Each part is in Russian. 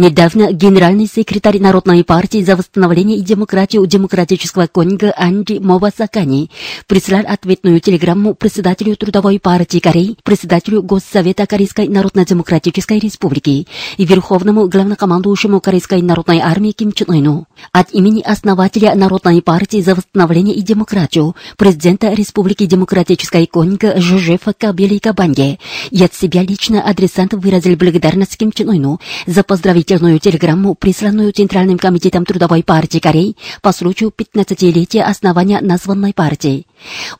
Недавно генеральный секретарь Народной партии за восстановление и демократию Демократического конга Анди Мовасакани прислал ответную телеграмму председателю Трудовой партии Кореи, председателю Госсовета Корейской Народно-Демократической Республики и верховному главнокомандующему Корейской Народной армии Ким Чен Ыну. От имени основателя Народной партии за восстановление и демократию, президента Республики Демократической конга Жжефа Кабели Кабанге и от себя лично адресант выразил благодарность Ким Чен Ыну за поздравление поздравительную телеграмму, присланную Центральным комитетом Трудовой партии Кореи по случаю 15-летия основания названной партии.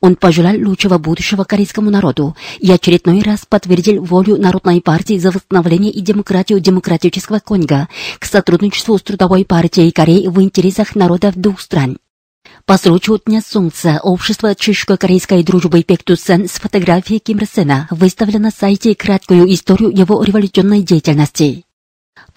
Он пожелал лучшего будущего корейскому народу и очередной раз подтвердил волю Народной партии за восстановление и демократию демократического Конго к сотрудничеству с Трудовой партией Кореи в интересах народов двух стран. По случаю Дня Солнца общество чешско-корейской дружбы Пектусан с фотографией Ким Ир Сена выставило на сайте краткую историю его революционной деятельности.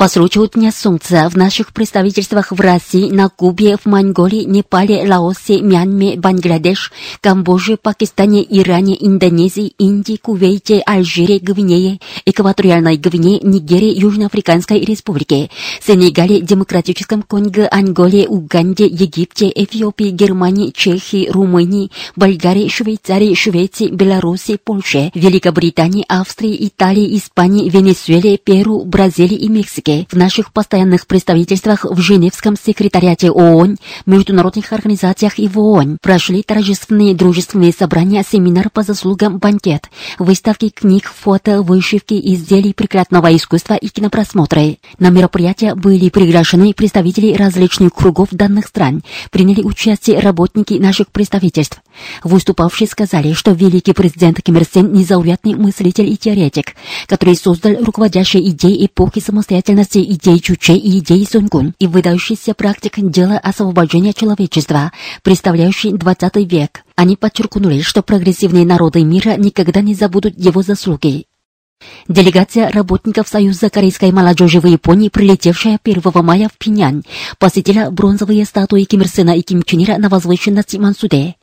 По случаю Дня Солнца в наших представительствах в России, на Кубе, в Монголии, Непале, Лаосе, Мьянме, Бангладеш, Камбодже, Пакистане, Иране, Индонезии, Индии, Кувейте, Алжире, Гвинее, Экваториальной Гвинее, Нигерии, Южноафриканской Республике, Сенегале, Демократическом Конго, Анголе, Уганде, Египте, Эфиопии, Германии, Чехии, Румынии, Болгарии, Швейцарии, Швеции, Беларуси, Польше, Великобритании, Австрии, Италии, Испании, Венесуэле, Перу, Бразилии и Мексике, в наших постоянных представительствах в Женевском секретариате ООН, международных организациях и в ООН прошли торжественные дружественные собрания, семинар по заслугам, банкет, выставки книг, фото, вышивки, изделий прикладного искусства и кинопросмотры. На мероприятия были приглашены представители различных кругов данных стран, приняли участие работники наших представительств. Выступавшие сказали, что великий президент Ким Ир Сен незаурядный мыслитель и теоретик, который создал руководящие идеи эпохи самостоятельности идей Чуче и идей Сунгун и выдающийся практик дела освобождения человечества, представляющий 20 век. Они подчеркнули, что прогрессивные народы мира никогда не забудут его заслуги. Делегация работников Союза корейской молодежи в Японии, прилетевшая 1 мая в Пиньян, посетила бронзовые статуи Ким Ир Сена и Ким Чен Ира на возвышенности Мансуде.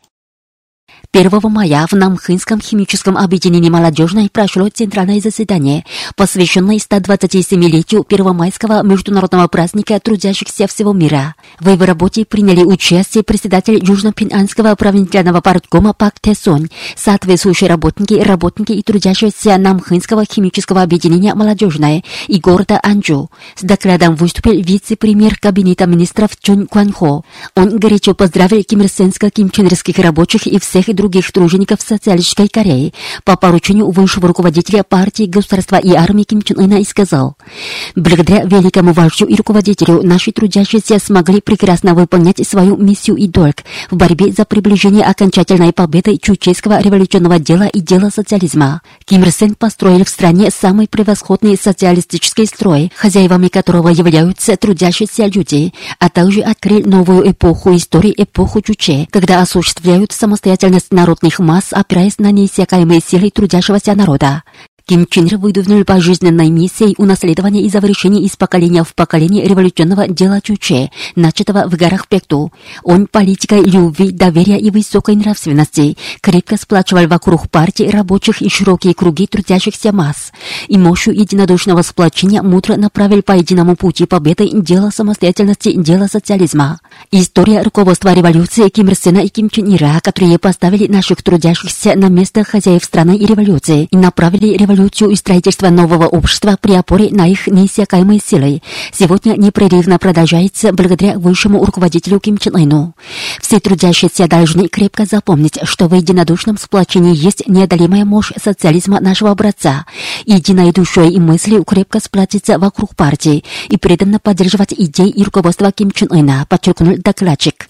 1 мая в Намхынском химическом объединении молодежной прошло центральное заседание, посвященное 127-летию первомайского международного праздника трудящихся всего мира. В его работе приняли участие председатель Южно-Пинанского правительственного парткома Пак Тесон, соответствующие работники, работники и трудящиеся Намхынского химического объединения молодежное и города Анджу. С докладом выступил вице-премьер кабинета министров Чон Кванхо. Он горячо поздравил кимирсенско-кимченерских рабочих и всех других тружеников социалистической Кореи по поручению высшего руководителя партии, государства и армии Ким Чен Ына и сказал, «Благодаря великому вождю и руководителю наши трудящиеся смогли прекрасно выполнять свою миссию и долг в борьбе за приближение окончательной победы чучейского революционного дела и дела социализма. Ким Ир Сен построил в стране самый превосходный социалистический строй, хозяевами которого являются трудящиеся люди, а также открыл новую эпоху истории, эпоху Чуче, когда осуществляют самостоятельность народных масс, опираясь на неиссякаемые силы трудящегося народа. Ким Чен Ир выдвинул пожизненной миссией унаследования и завершения из поколения в поколение революционного дела Чуче, начатого в горах Пекту. Он политикой любви, доверия и высокой нравственности крепко сплачивал вокруг партии рабочих и широкие круги трудящихся масс. И мощью единодушного сплочения мудро направил по единому пути победы дело самостоятельности, дело социализма. История руководства революции Ким Ир Сена и Ким Чен Ира, которые поставили наших трудящихся на место хозяев страны и революции и направили революцию и строительство нового общества при опоре на их неиссякаемые силы, сегодня непрерывно продолжается благодаря высшему руководителю Ким Чен Ыну. Все трудящиеся должны крепко запомнить, что в единодушном сплочении есть неодолимая мощь социализма нашего образца. Единой душой и мыслью крепко сплотиться вокруг партии и преданно поддерживать идеи и руководство Ким Чен Ына, подчеркнул докладчик.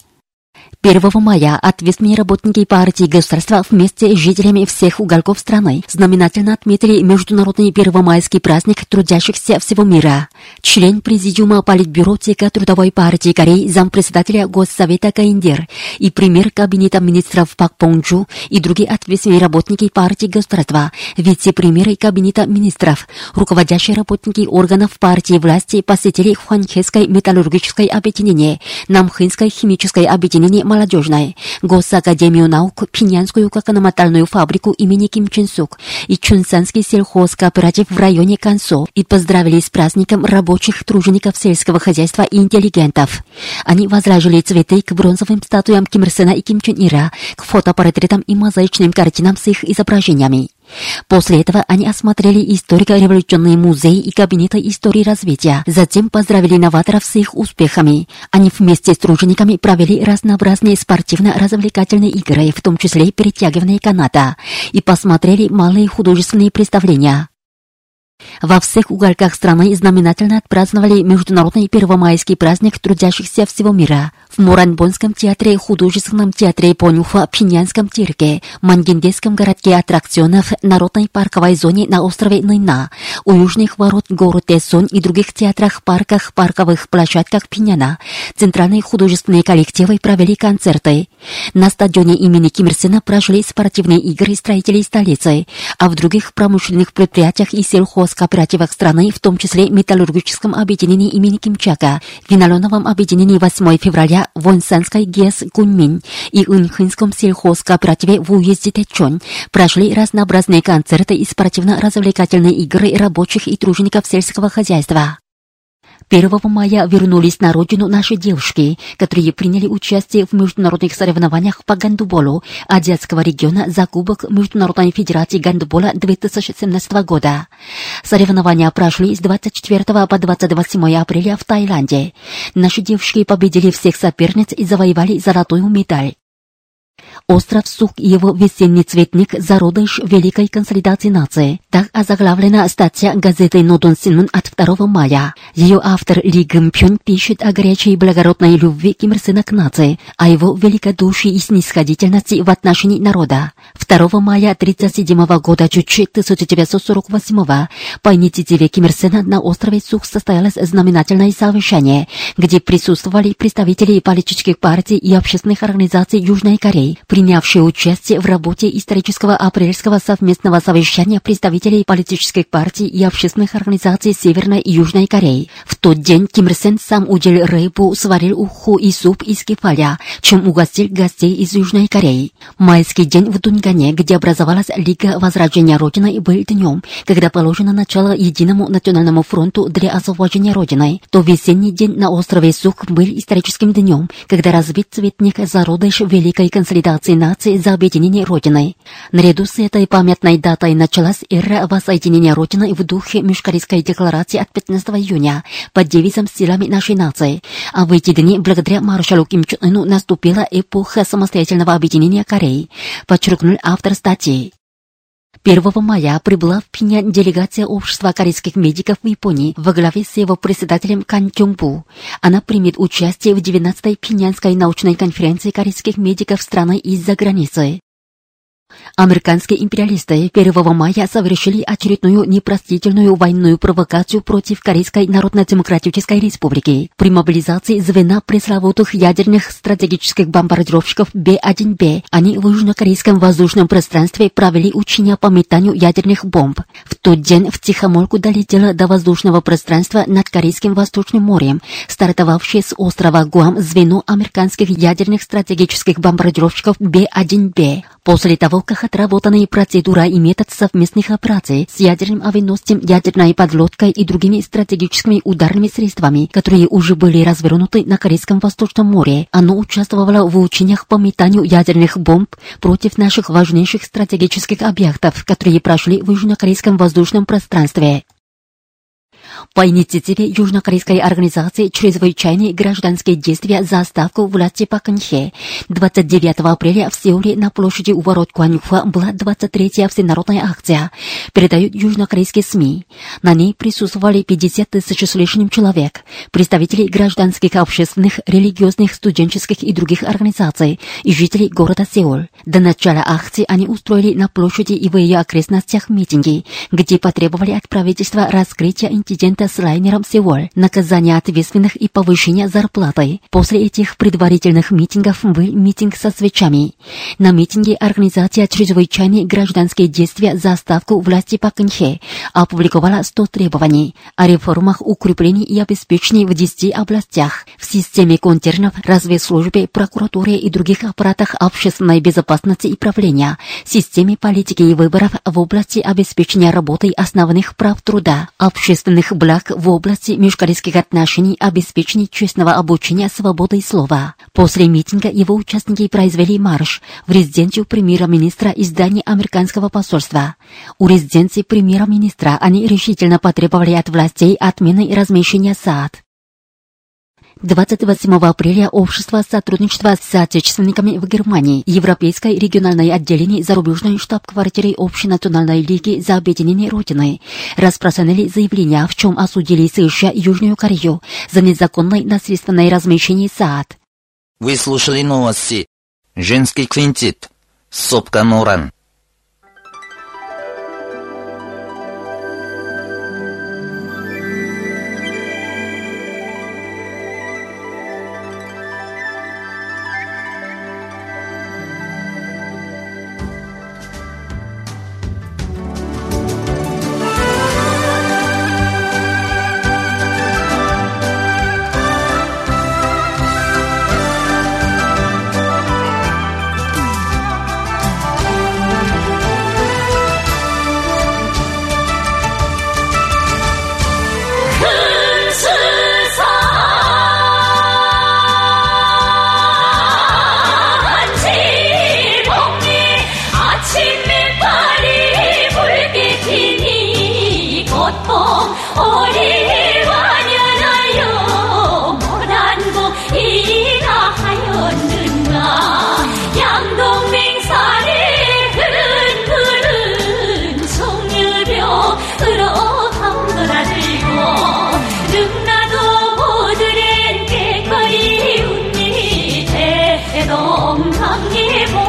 1 мая ответственные работники партии государства вместе с жителями всех уголков страны знаменательно отметили Международный первомайский праздник трудящихся всего мира. Член Президиума Политбюро ЦК Трудовой партии Кореи, зампредседателя Госсовета Каиндер и премьер Кабинета министров Пак Понджу и другие ответственные работники партии государства, вице-премьеры Кабинета министров, руководящие работники органов партии власти посетили Хванхесское металлургическое объединение, Намхынское химическое объединение молодежной, Госакадемию наук, Пинянскую кокономатальную фабрику имени Ким Чен Сук и Чунсанский сельхозкооператив в районе Кансо и поздравили с праздником рабочих тружеников сельского хозяйства и интеллигентов. Они возложили цветы к бронзовым статуям Ким Ир Сена и Ким Чен Ира, к фотопортретам и мозаичным картинам с их изображениями. После этого они осмотрели историко-революционные музеи и кабинеты истории развития. Затем поздравили новаторов с их успехами. Они вместе с тружениками провели разнообразные спортивно-развлекательные игры, в том числе перетягивание каната, и посмотрели малые художественные представления. Во всех уголках страны знаменательно отпраздновали Международный первомайский праздник трудящихся всего мира. В Муранбонском театре, Художественном театре Понюха, Пинянском цирке, Мангиндейском городке аттракционов, Народной парковой зоне на острове Нына, у южных ворот город Тесон и других театрах, парках, парковых площадках Пиняна. Центральные художественные коллективы провели концерты. На стадионе имени Ким Ир Сена прошли спортивные игры строителей столицы, а в других промышленных предприятиях и сельхозкооперативах страны, в том числе металлургическом объединении имени Кимчака, виноленовом объединении 8 февраля, Вонсанской ГЕС Гуньмин и Инхынском сельхозкооперативе в уезде Тэчон прошли разнообразные концерты и спортивно-развлекательные игры рабочих и тружеников сельского хозяйства. 1 мая вернулись на родину наши девушки, которые приняли участие в международных соревнованиях по гандболу Азиатского региона за Кубок Международной Федерации гандбола 2017 года. Соревнования прошли с 24 по 28 апреля в Таиланде. Наши девушки победили всех соперниц и завоевали золотую медаль. Остров Сук и его весенний цветник – зародыш великой консолидации нации. Так озаглавлена статья газеты «Нодон Синмун» от 2 мая. Ее автор Ли Гымпён пишет о горячей благородной любви Ким Ир к нации, о его великодушии и снисходительности в отношении народа. 2 мая 1937 года Чучи 1948 по инициативе Ким Ир Сена на острове Сук состоялось знаменательное совещание, где присутствовали представители политических партий и общественных организаций Южной Кореи, принявшие участие в работе исторического апрельского совместного совещания представителей политических партий и общественных организаций Северной и Южной Кореи. В тот день Ким Ир Сен сам уделил рыбу, сварил уху и суп из кефаля, чем угостил гостей из Южной Кореи. Майский день в Дунгане, где образовалась Лига Возрождения Родины, был днем, когда положено начало единому национальному фронту для освобождения Родины, то весенний день на острове Сух был историческим днем, когда разбит цветник зародыш Великой консолидации нации за объединение Родины. Наряду с этой памятной датой началась эра воссоединения Родины в духе Межкорейской декларации от 15 июня под девизом «Силами нашей нации». А в эти дни, благодаря маршалу Ким Чен Ыну, наступила эпоха самостоятельного объединения Кореи, подчеркнул автор статьи. 1 мая прибыла в Пинян делегация общества корейских медиков в Японии во главе с его председателем Кан Кёнгбу. Она примет участие в 19-й Пинянской научной конференции корейских медиков страны из-за границы. Американские империалисты 1 мая совершили очередную непростительную военную провокацию против Корейской Народно-Демократической Республики. При мобилизации звена пресловутых ядерных стратегических бомбардировщиков Б-1Б они в южнокорейском воздушном пространстве провели учения по метанию ядерных бомб. В тот день в Тихомольку долетело до воздушного пространства над Корейским Восточным морем, стартовавшее с острова Гуам звено американских ядерных стратегических бомбардировщиков Б-1Б. После того, как отработаны процедура и метод совместных операций с ядерным авианосцем, ядерной подлодкой и другими стратегическими ударными средствами, которые уже были развернуты на Корейском Восточном море, оно участвовало в учениях по метанию ядерных бомб против наших важнейших стратегических объектов, которые прошли в южнокорейском воздушном пространстве. По инициативе южнокорейской организации «Чрезвычайные гражданские действия за ставку власти Пак Кын-хе» 29 апреля в Сеуле на площади у ворот Куаньхуа была 23-я всенародная акция, передают южнокорейские СМИ. На ней присутствовали 50 тысяч с лишним человек, представители гражданских, общественных, религиозных, студенческих и других организаций и жителей города Сеул. До начала акции они устроили на площади и в ее окрестностях митинги, где потребовали от правительства раскрытия инцидента с лайнером «Сеул», наказания ответственных и повышения зарплаты. После этих предварительных митингов был митинг со свечами. На митинге организация «Чрезвычайные гражданские действия за ставку власти Пак Кын-хе» опубликовала 100 требований о реформах укреплений и обеспечении в 10 областях в системе контернов, разведслужбе, прокуратуре и других аппаратах общественной безопасности и правления, системе политики и выборов в области обеспечения работы основных прав труда, общественных благ в области межкорейских отношений, обеспечения честного обучения свободой слова. После митинга его участники произвели марш в резиденцию премьер-министра и здание американского посольства. У резиденции премьер-министра они решительно потребовали от властей отмены размещения САД. 28 апреля Общество сотрудничества с соотечественниками в Германии, Европейское региональное отделение зарубежной штаб-квартиры Общенациональной лиги за объединение Родины распространили заявление, в чем осудили США Южную Корею за незаконное насильственное размещение САД. Вы слушали новости. Женский квинтит. Сопка Норан. give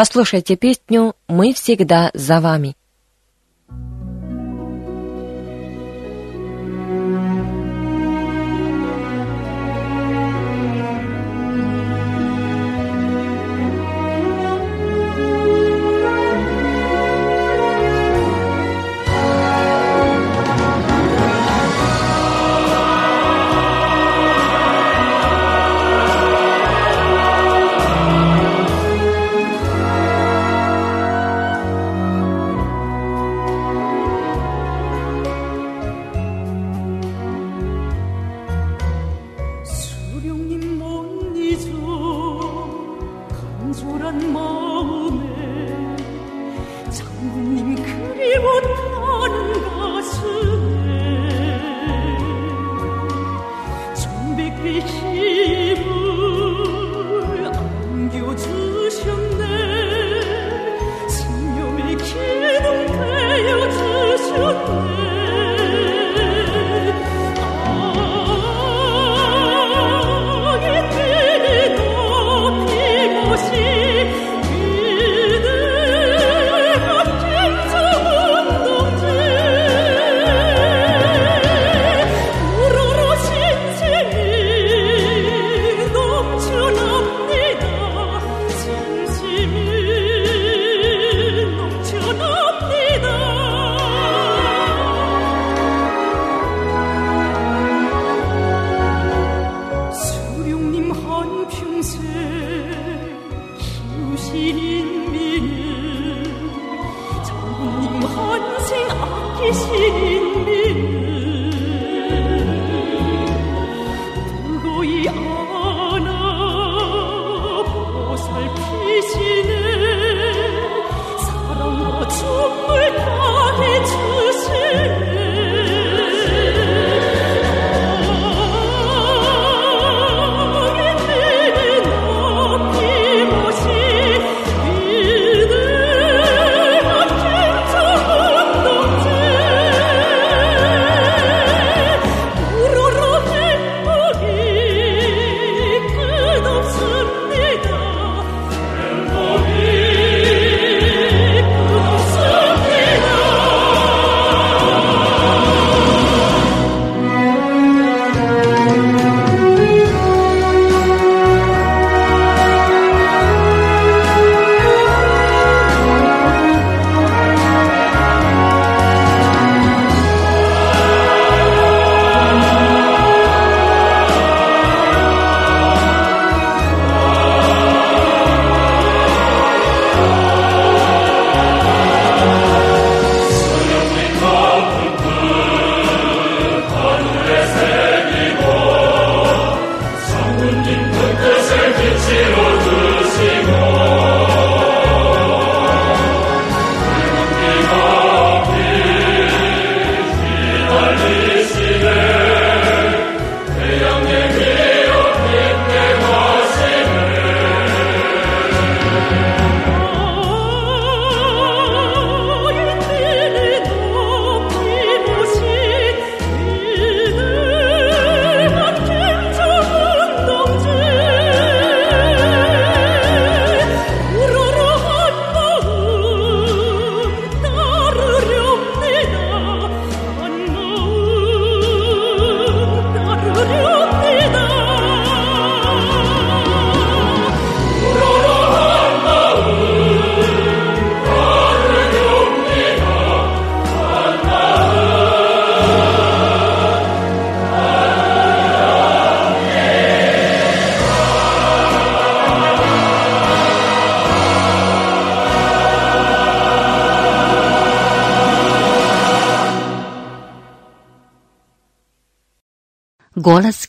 Послушайте песню «Мы всегда за вами».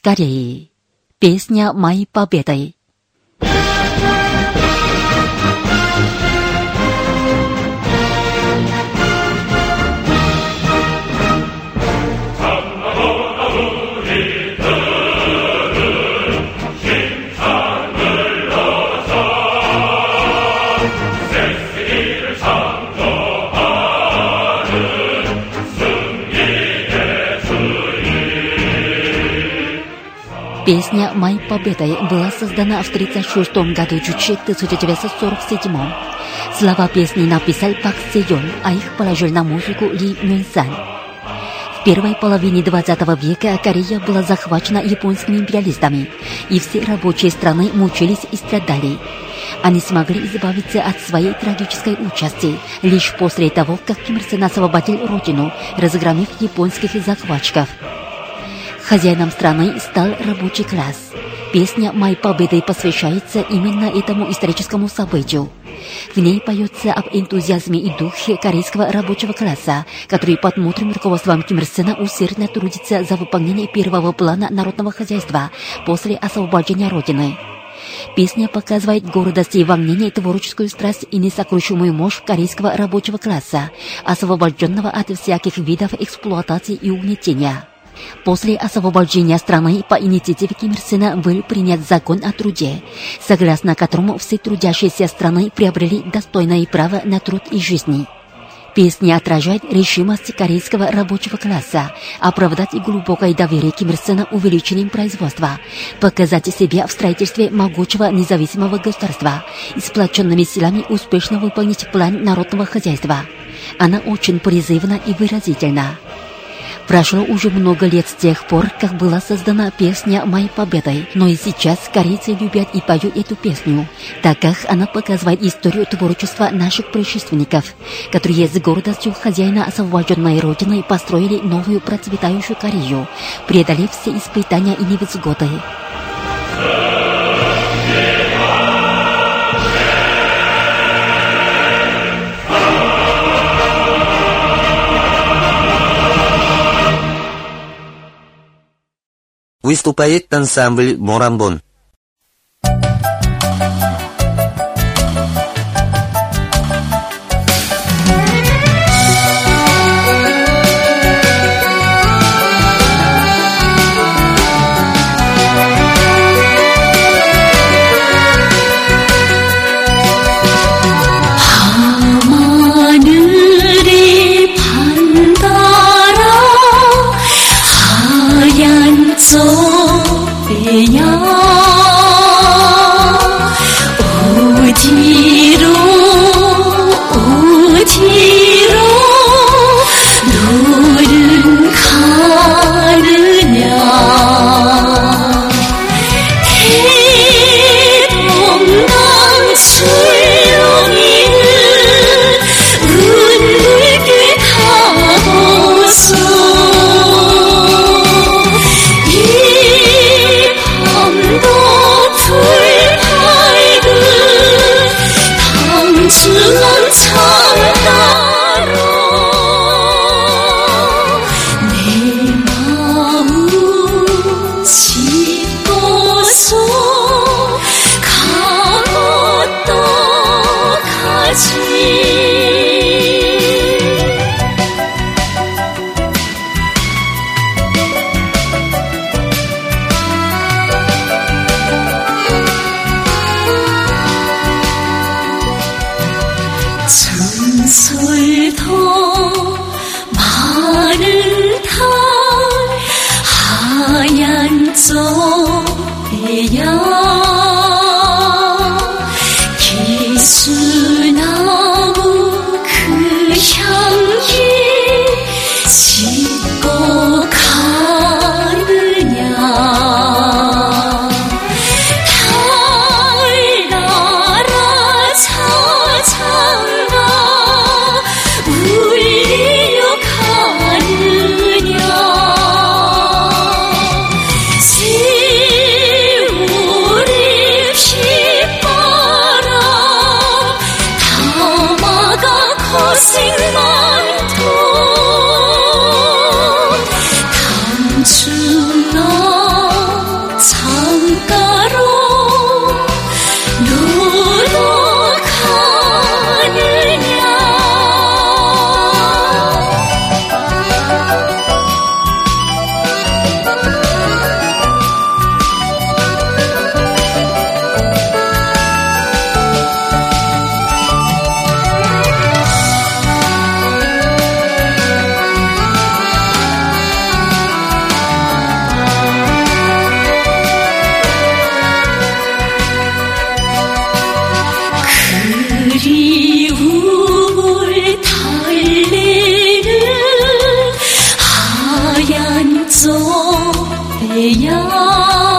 Кореи. Песня «Моей победы. Песня «Май победой» была создана в 1936 году Чучи 1947. Слова песни написал Пак Сеён, а их положил на музыку Ли Мюнсан. В первой половине 20 века Корея была захвачена японскими империалистами, и все рабочие страны мучились и страдали. Они смогли избавиться от своей трагической участи лишь после того, как Ким Ир Сен освободил родину, разгромив японских захватчиков. Хозяином страны стал рабочий класс. Песня «Май победы» посвящается именно этому историческому событию. В ней поется об энтузиазме и духе корейского рабочего класса, который под мудрым руководством Ким Ир Сена усердно трудится за выполнение первого плана народного хозяйства после освобождения Родины. Песня показывает гордость и волнение, творческую страсть и несокрушимую мощь корейского рабочего класса, освобожденного от всяких видов эксплуатации и угнетения. После освобождения страны по инициативе Ким Ир Сена был принят закон о труде, согласно которому все трудящиеся страны приобрели достойное право на труд и жизни. Песня отражает решимость корейского рабочего класса оправдать глубокое доверие Ким Ир Сена увеличением производства, показать себя в строительстве могучего независимого государства и сплоченными силами успешно выполнить план народного хозяйства. Она очень призывна и выразительна. Прошло уже много лет с тех пор, как была создана песня «Моей победой», но и сейчас корейцы любят и поют эту песню, так как она показывает историю творчества наших предшественников, которые с гордостью хозяина освобожденной родины построили новую процветающую Корею, преодолев все испытания и невзгоды. Выступает ансамбль «Морамбон». 하늘 只能 amor.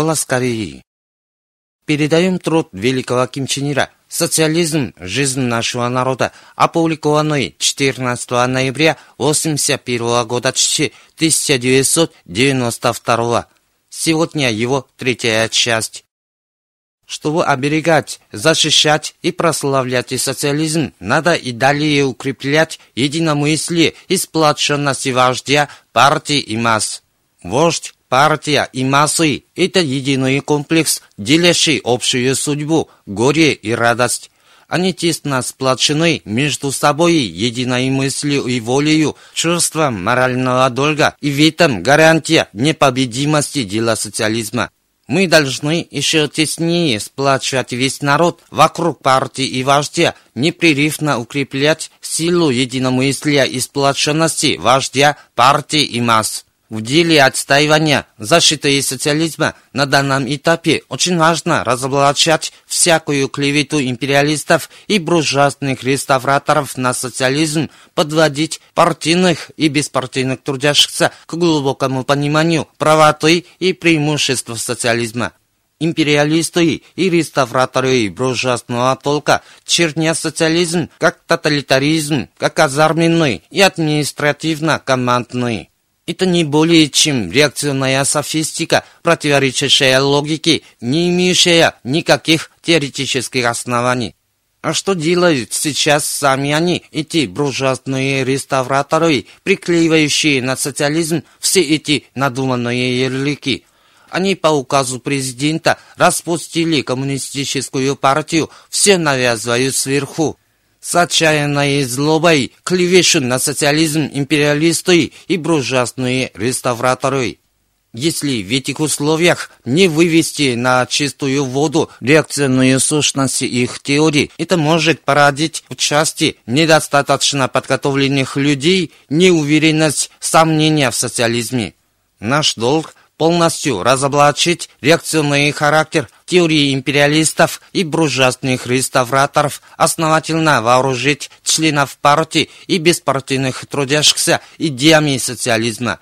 Голос Кореи. Передаем труд великого Ким Чен Ира «Социализм. Жизнь нашего народа», опубликованный 14 ноября 1981 года 1992. Сегодня его третья часть. Чтобы оберегать, защищать и прославлять социализм, надо и далее укреплять единомыслие и сплоченность вождя, партии и масс. Вождь, партия и массы – это единый комплекс, делящий общую судьбу, горе и радость. Они тесно сплочены между собой единой мыслью и волею, чувством морального долга и в этом гарантия непобедимости дела социализма. Мы должны еще теснее сплачивать весь народ вокруг партии и вождя, непрерывно укреплять силу единомыслия и сплоченности вождя, партии и масс. В деле отстаивания защиты социализма на данном этапе очень важно разоблачать всякую клевету империалистов и буржуазных реставраторов на социализм, подводить партийных и беспартийных трудящихся к глубокому пониманию правоты и преимуществ социализма. Империалисты и реставраторы буржуазного толка чернят социализм как тоталитаризм, как казарменный и административно-командный. Это не более чем реакционная софистика, противоречащая логике, не имеющая никаких теоретических оснований. А что делают сейчас сами они, эти буржуазные реставраторы, приклеивающие на социализм все эти надуманные ярлыки? Они по указу президента распустили коммунистическую партию, все навязывают сверху с отчаянной злобой клевещут на социализм империалисты и буржуазные реставраторы. Если в этих условиях не вывести на чистую воду реакционную сущность их теорий, это может породить в части недостаточно подготовленных людей неуверенность, сомнения в социализме. Наш долг полностью разоблачить реакционный характер теории империалистов и буржуазных реставраторов, основательно вооружить членов партии и беспартийных трудящихся идеями социализма.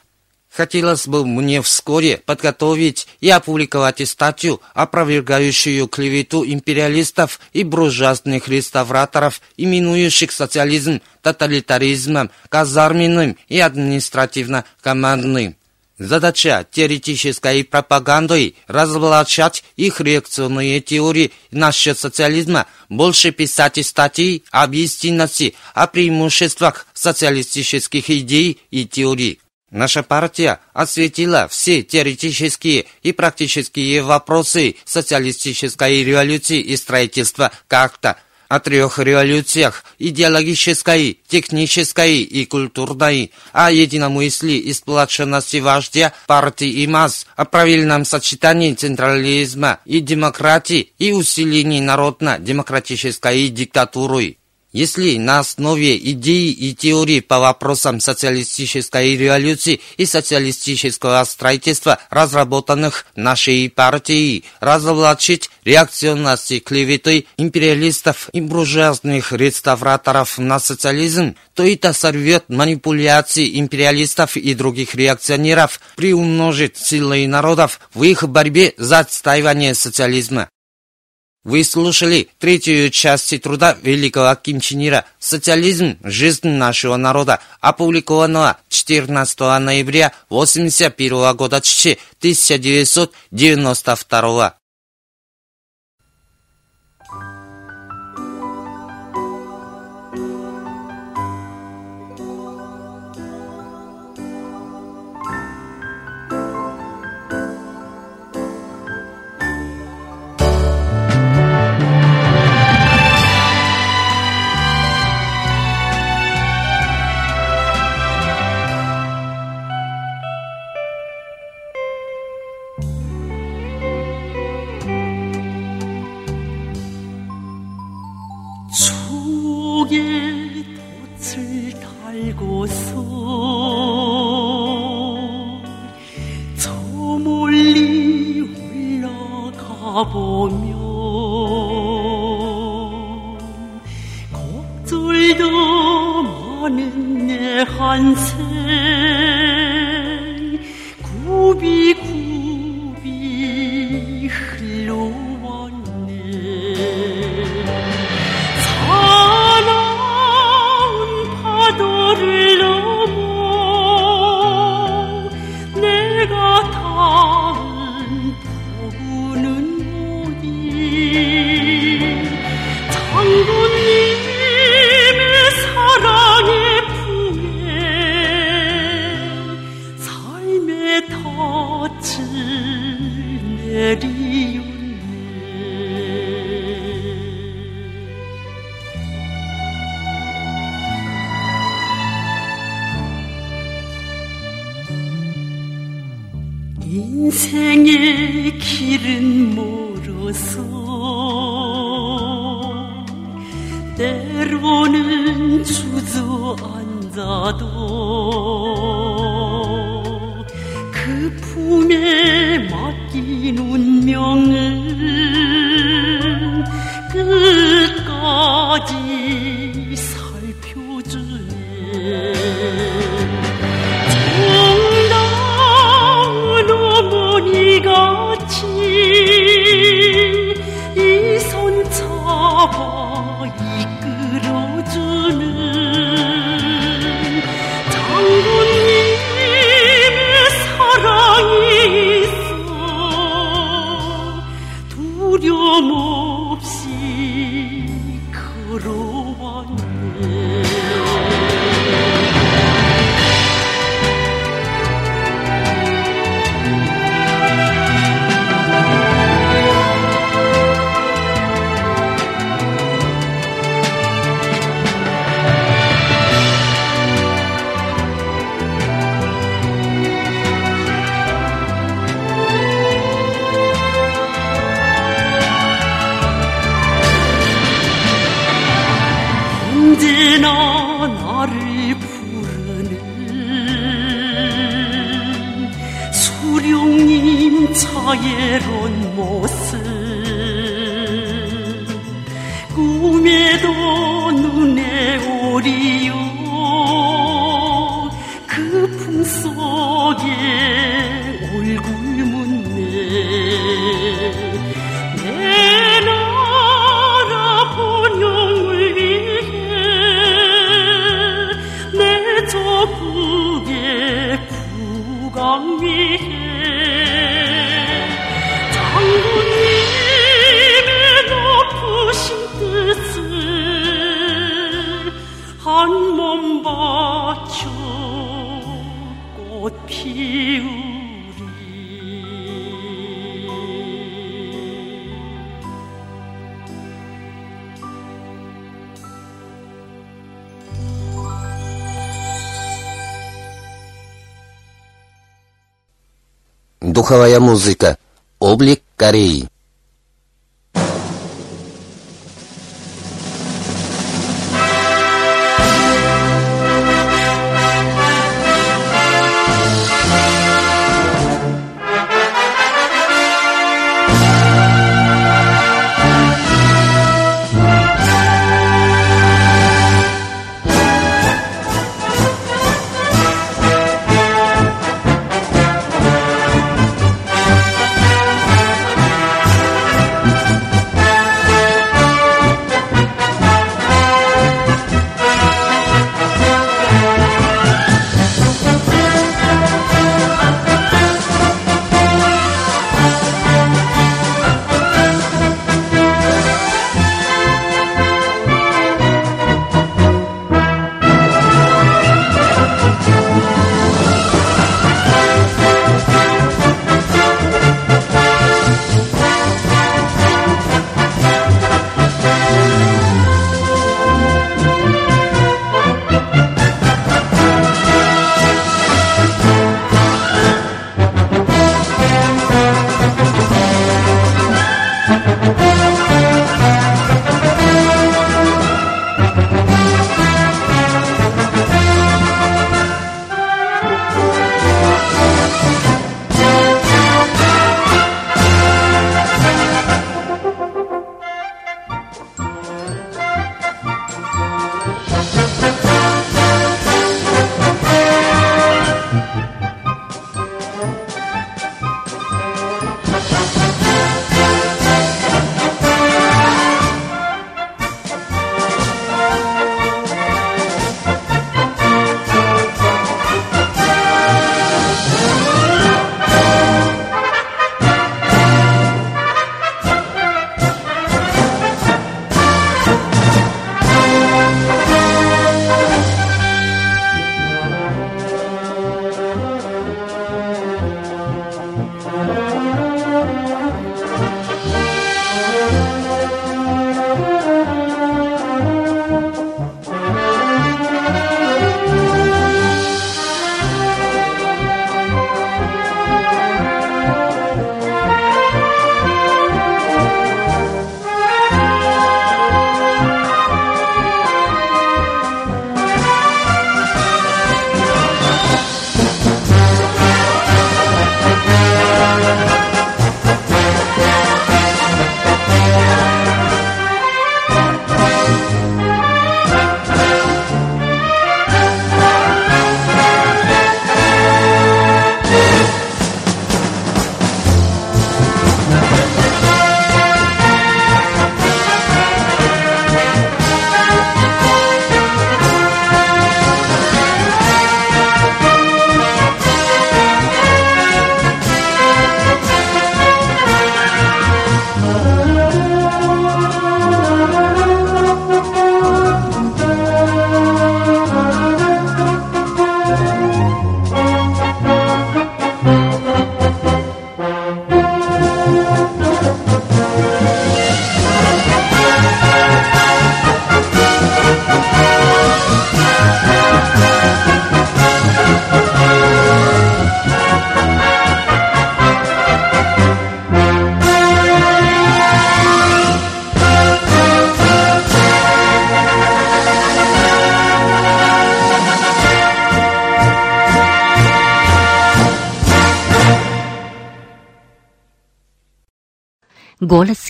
Хотелось бы мне вскоре подготовить и опубликовать статью, опровергающую клевету империалистов и буржуазных реставраторов, именующих социализм тоталитаризмом, казарменным и административно-командным. Задача теоретической пропаганды – разоблачать их реакционные теории насчет социализма, больше писать статьи об истинности, о преимуществах социалистических идей и теорий. Наша партия осветила все теоретические и практические вопросы социалистической революции и строительства как-то – о трех революциях – идеологической, технической и культурной, о единомыслии и сплоченности вождя, партии и масс, о правильном сочетании централизма и демократии и усилении народно-демократической диктатуры. Если на основе идей и теорий по вопросам социалистической революции и социалистического строительства, разработанных нашей партией, разоблачить реакционности клеветы империалистов и буржуазных реставраторов на социализм, то это сорвет манипуляции империалистов и других реакционеров, приумножит силы народов в их борьбе за отстаивание социализма. Вы слушали третью часть труда великого Ким Чен Ира «Социализм. Жизнь нашего народа», опубликованного 14 ноября 1981 года 1992축 있어도 그 품에 맡기는 слуховая музыка. Облик Кореи.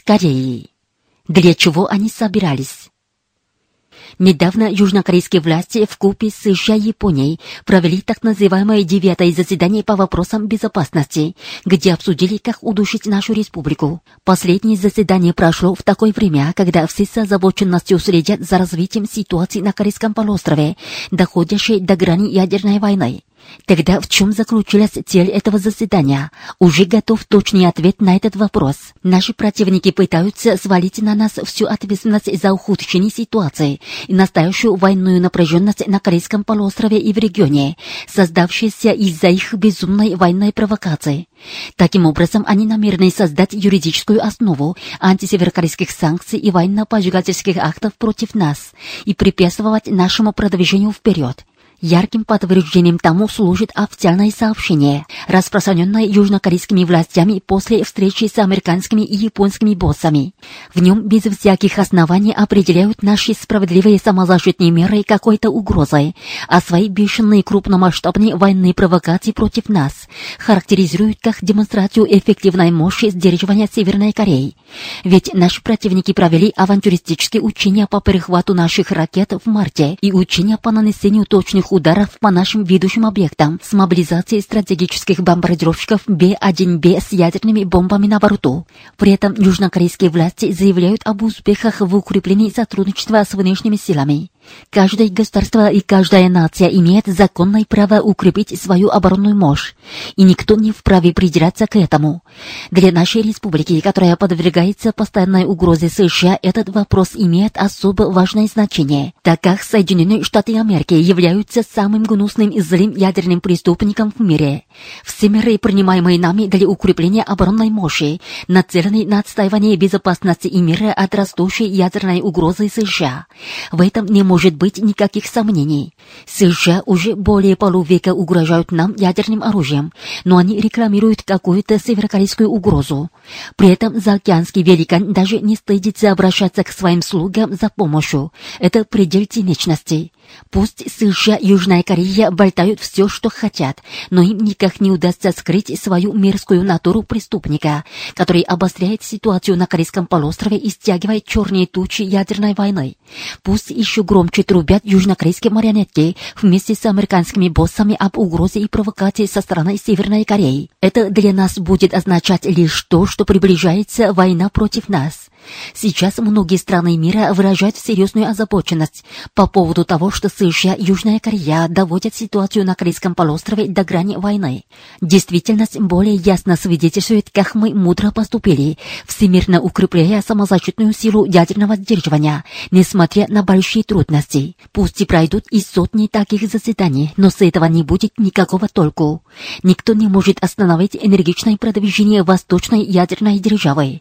Кореи. Для чего они собирались? Недавно южнокорейские власти в купе с США и Японией провели так называемое девятое заседание по вопросам безопасности, где обсудили, как удушить нашу республику. Последнее заседание прошло в такое время, когда все с озабоченностью следят за развитием ситуации на Корейском полуострове, доходящей до грани ядерной войны. Тогда в чем заключилась цель этого заседания? Уже готов точный ответ на этот вопрос. Наши противники пытаются свалить на нас всю ответственность за ухудшение ситуации и настоящую военную напряженность на Корейском полуострове и в регионе, создавшейся из-за их безумной военной провокации. Таким образом, они намерены создать юридическую основу антисеверокорейских санкций и военно-поджигательских актов против нас и препятствовать нашему продвижению вперед. Ярким подтверждением тому служит официальное сообщение, распространенное южнокорейскими властями после встречи с американскими и японскими боссами. В нем без всяких оснований определяют наши справедливые самозащитные меры какой-то угрозой, а свои бешеные крупномасштабные военные провокации против нас характеризуют как демонстрацию эффективной мощи сдерживания Северной Кореи. Ведь наши противники провели авантюристические учения по перехвату наших ракет в марте и учения по нанесению точных воздушных ударов по нашим ведущим объектам с мобилизацией стратегических бомбардировщиков Б-1Б с ядерными бомбами на борту. При этом южнокорейские власти заявляют об успехах в укреплении сотрудничества с внешними силами. Каждое государство и каждая нация имеет законное право укрепить свою оборонную мощь, и никто не вправе придираться к этому. Для нашей республики, которая подвергается постоянной угрозе США, этот вопрос имеет особо важное значение, так как Соединенные Штаты Америки являются самым гнусным и злым ядерным преступником в мире. Все меры, принимаемые нами для укрепления оборонной мощи, нацелены на отстаивание безопасности и мира от растущей ядерной угрозы США. В этом не может может быть никаких сомнений. США уже более полувека угрожают нам ядерным оружием, но они рекламируют какую-то северокорейскую угрозу. При этом заокеанский великан даже не стыдится обращаться к своим слугам за помощью. Это предел циничности. Пусть США и Южная Корея болтают все, что хотят, но им никак не удастся скрыть свою мерзкую натуру преступника, который обостряет ситуацию на Корейском полуострове и стягивает черные тучи ядерной войны. Пусть еще громче трубят южнокорейские марионетки вместе с американскими боссами об угрозе и провокации со стороны Северной Кореи. Это для нас будет означать лишь то, что приближается война против нас. Сейчас многие страны мира выражают серьезную озабоченность по поводу того, что США и Южная Корея доводят ситуацию на Корейском полуострове до грани войны. Действительность более ясно свидетельствует, как мы мудро поступили, всемирно укрепляя самозащитную силу ядерного сдерживания, несмотря на большие трудности. Пусть и пройдут и сотни таких заседаний, но с этого не будет никакого толку. Никто не может остановить энергичное продвижение восточной ядерной державы.